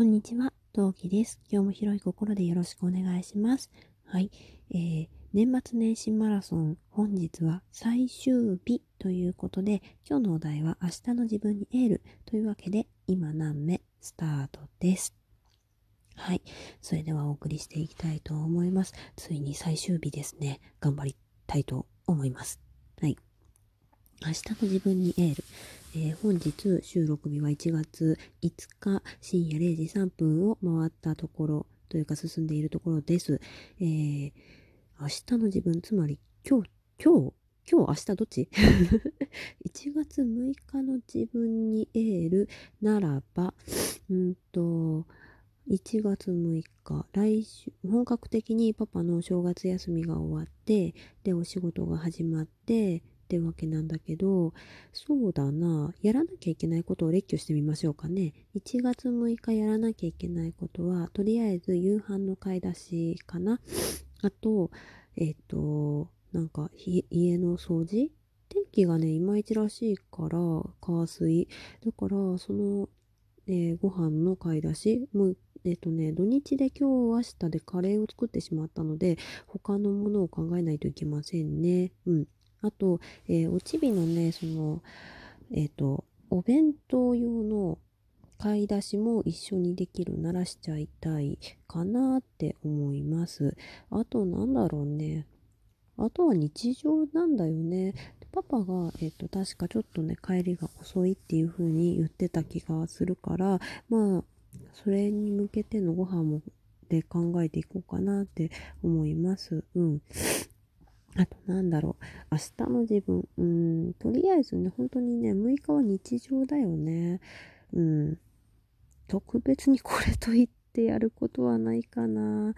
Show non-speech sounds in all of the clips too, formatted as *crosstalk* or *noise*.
こんにちは、陶器です。今日も広い心でよろしくお願いします。はい、えー、年末年始マラソン、本日は最終日ということで、今日のお題は明日の自分にエールというわけで、今何目スタートです。はい、それではお送りしていきたいと思います。ついに最終日ですね。頑張りたいと思います。はい。明日の自分にエール。えー、本日収録日は1月5日深夜0時3分を回ったところというか進んでいるところです。えー、明日の自分、つまり今日、今日、今日、明日どっち *laughs* ?1 月6日の自分にエールならば、うんと、1月6日、来週、本格的にパパの正月休みが終わって、で、お仕事が始まって、ってわけなんだけど、そうだな、やらなきゃいけないことを列挙してみましょうかね。1月6日やらなきゃいけないことは、とりあえず夕飯の買い出しかな。あと、えっ、ー、と、なんか、家の掃除？天気がね、いまいちらしいから、火水。だから、その、えー、ご飯の買い出し、もう、えっ、とね、土日で今日明日でカレーを作ってしまったので、他のものを考えないといけませんね。うん。あと、えー、おちびのね、その、えっ、ー、と、お弁当用の買い出しも一緒にできるならしちゃいたいかなって思います。あと、なんだろうね。あとは日常なんだよね。パパが、えっ、ー、と、確かちょっとね、帰りが遅いっていう風に言ってた気がするから、まあ、それに向けてのご飯もで考えていこうかなって思います。うん。あとなんだろう。明日の自分。うん。とりあえずね、本当にね、6日は日常だよね。うん。特別にこれと言ってやることはないかな。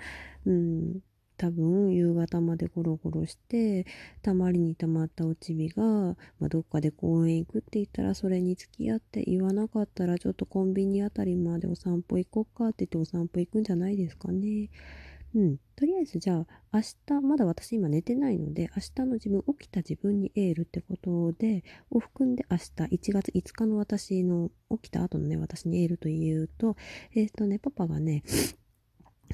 うん。多分夕方までゴロゴロしてたまりにたまったおちびが、まあ、どっかで公園行くって言ったらそれに付き合って言わなかったらちょっとコンビニあたりまでお散歩行こっかって言ってお散歩行くんじゃないですかね。うん。とりあえずじゃあ、明日、まだ私今寝てないので、明日の自分、起きた自分にエールってことで、を含んで明日、1月5日の私の、起きた後のね、私にエールというと、えっ、ー、とね、パパがね、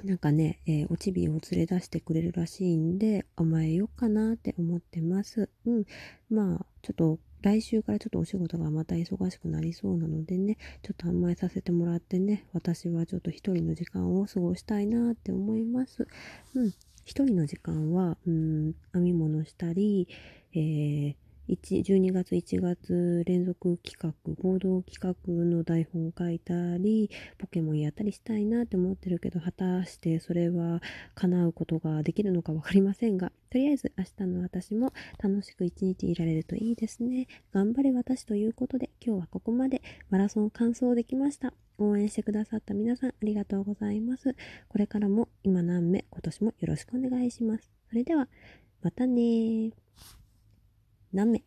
なんかね、えー、おちびを連れ出してくれるらしいんで、甘えようかなって思ってます。うん。まあ、ちょっと来週からちょっとお仕事がまた忙しくなりそうなのでね、ちょっと甘えさせてもらってね、私はちょっと一人の時間を過ごしたいなって思います。うん。一人の時間は、うん、編み物したり、えー12月1月連続企画合同企画の台本を書いたりポケモンやったりしたいなって思ってるけど果たしてそれは叶うことができるのか分かりませんがとりあえず明日の私も楽しく一日いられるといいですね。頑張れ私ということで今日はここまでマラソン完走できました。応援してくださった皆さんありがとうございます。これからも今何目今年もよろしくお願いします。それではまたね何名